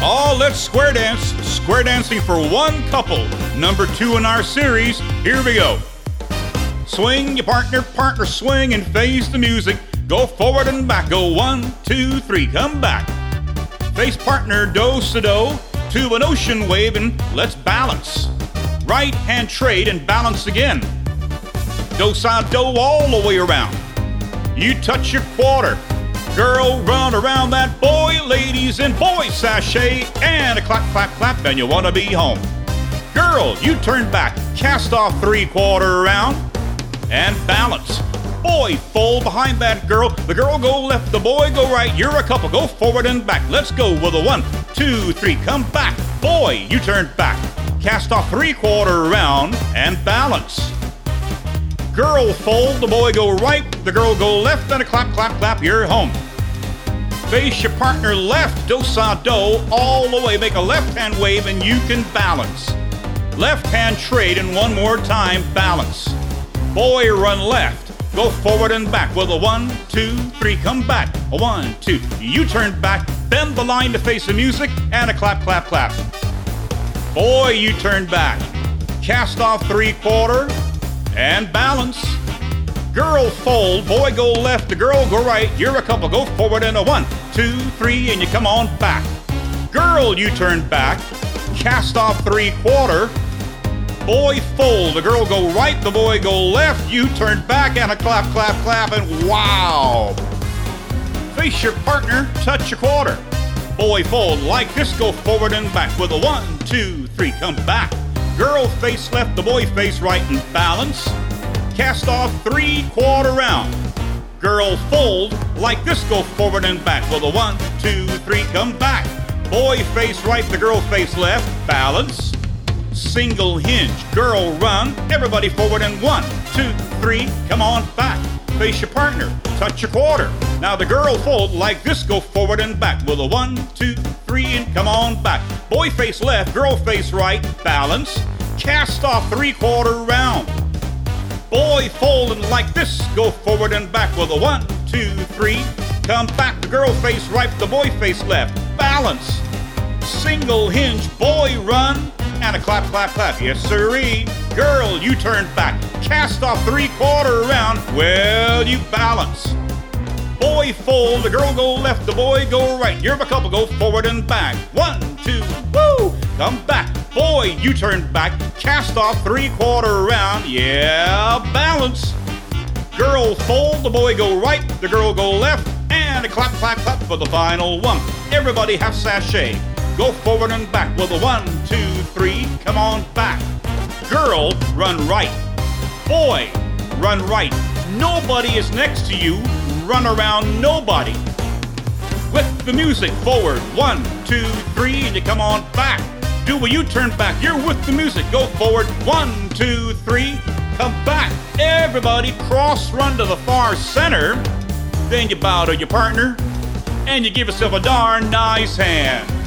Oh, let's square dance. Square dancing for one couple. Number two in our series. Here we go. Swing your partner, partner, swing and face the music. Go forward and back. Go one, two, three. Come back. Face partner, do sa do to an ocean wave and let's balance. Right hand trade and balance again. Do sa do all the way around. You touch your quarter. Girl, run around that boy, ladies and boys sashay, and a clap, clap, clap, and you want to be home. Girl, you turn back, cast off three quarter around, and balance. Boy, fall behind that girl. The girl go left, the boy go right. You're a couple, go forward and back. Let's go with a one, two, three, come back. Boy, you turn back, cast off three quarter around, and balance. Girl fold, the boy go right, the girl go left, and a clap, clap, clap, you're home. Face your partner left, do sa do, all the way, make a left hand wave, and you can balance. Left hand trade, and one more time, balance. Boy, run left. Go forward and back with a one, two, three, come back. A one, two. You turn back, bend the line to face the music, and a clap, clap, clap. Boy, you turn back. Cast off three quarter, and balance. Girl fold, boy go left, the girl go right. You're a couple, go forward and a one, two, three, and you come on back. Girl, you turn back, cast off three quarter. Boy fold, the girl go right, the boy go left. You turn back and a clap, clap, clap, and wow. Face your partner, touch your quarter. Boy fold like this, go forward and back with a one, two, three, come back. Girl face left, the boy face right, and balance. Cast off three quarter round. Girls fold like this, go forward and back with the one, two, three, come back. Boy face right, the girl face left, balance. Single hinge, girl run, everybody forward and one, two, three, come on back. Face your partner, touch your quarter. Now the girl fold like this, go forward and back with the one, two, three, and come on back. Boy face left, girl face right, balance. Cast off three quarter round. Boy folding like this, go forward and back with a one, two, three. Come back, the girl face right, the boy face left. Balance. Single hinge, boy run, and a clap, clap, clap. Yes, siree. Girl, you turn back. Cast off three quarter round. Well, you balance. Boy fold, the girl go left, the boy go right. You're a couple, go forward and back. One, two, woo! Come back. Boy, you turn back. Cast off three quarter round. Yeah. Girl fold, the boy go right, the girl go left, and a clap, clap, clap for the final one. Everybody have sashay. Go forward and back with a one, two, three. Come on back. Girl, run right. Boy, run right. Nobody is next to you. Run around nobody. With the music forward. One, two, three, and you come on back. Do a U turn back. You're with the music. Go forward. One, two, three. Come back. Everybody cross run to the far center. Then you bow to your partner and you give yourself a darn nice hand.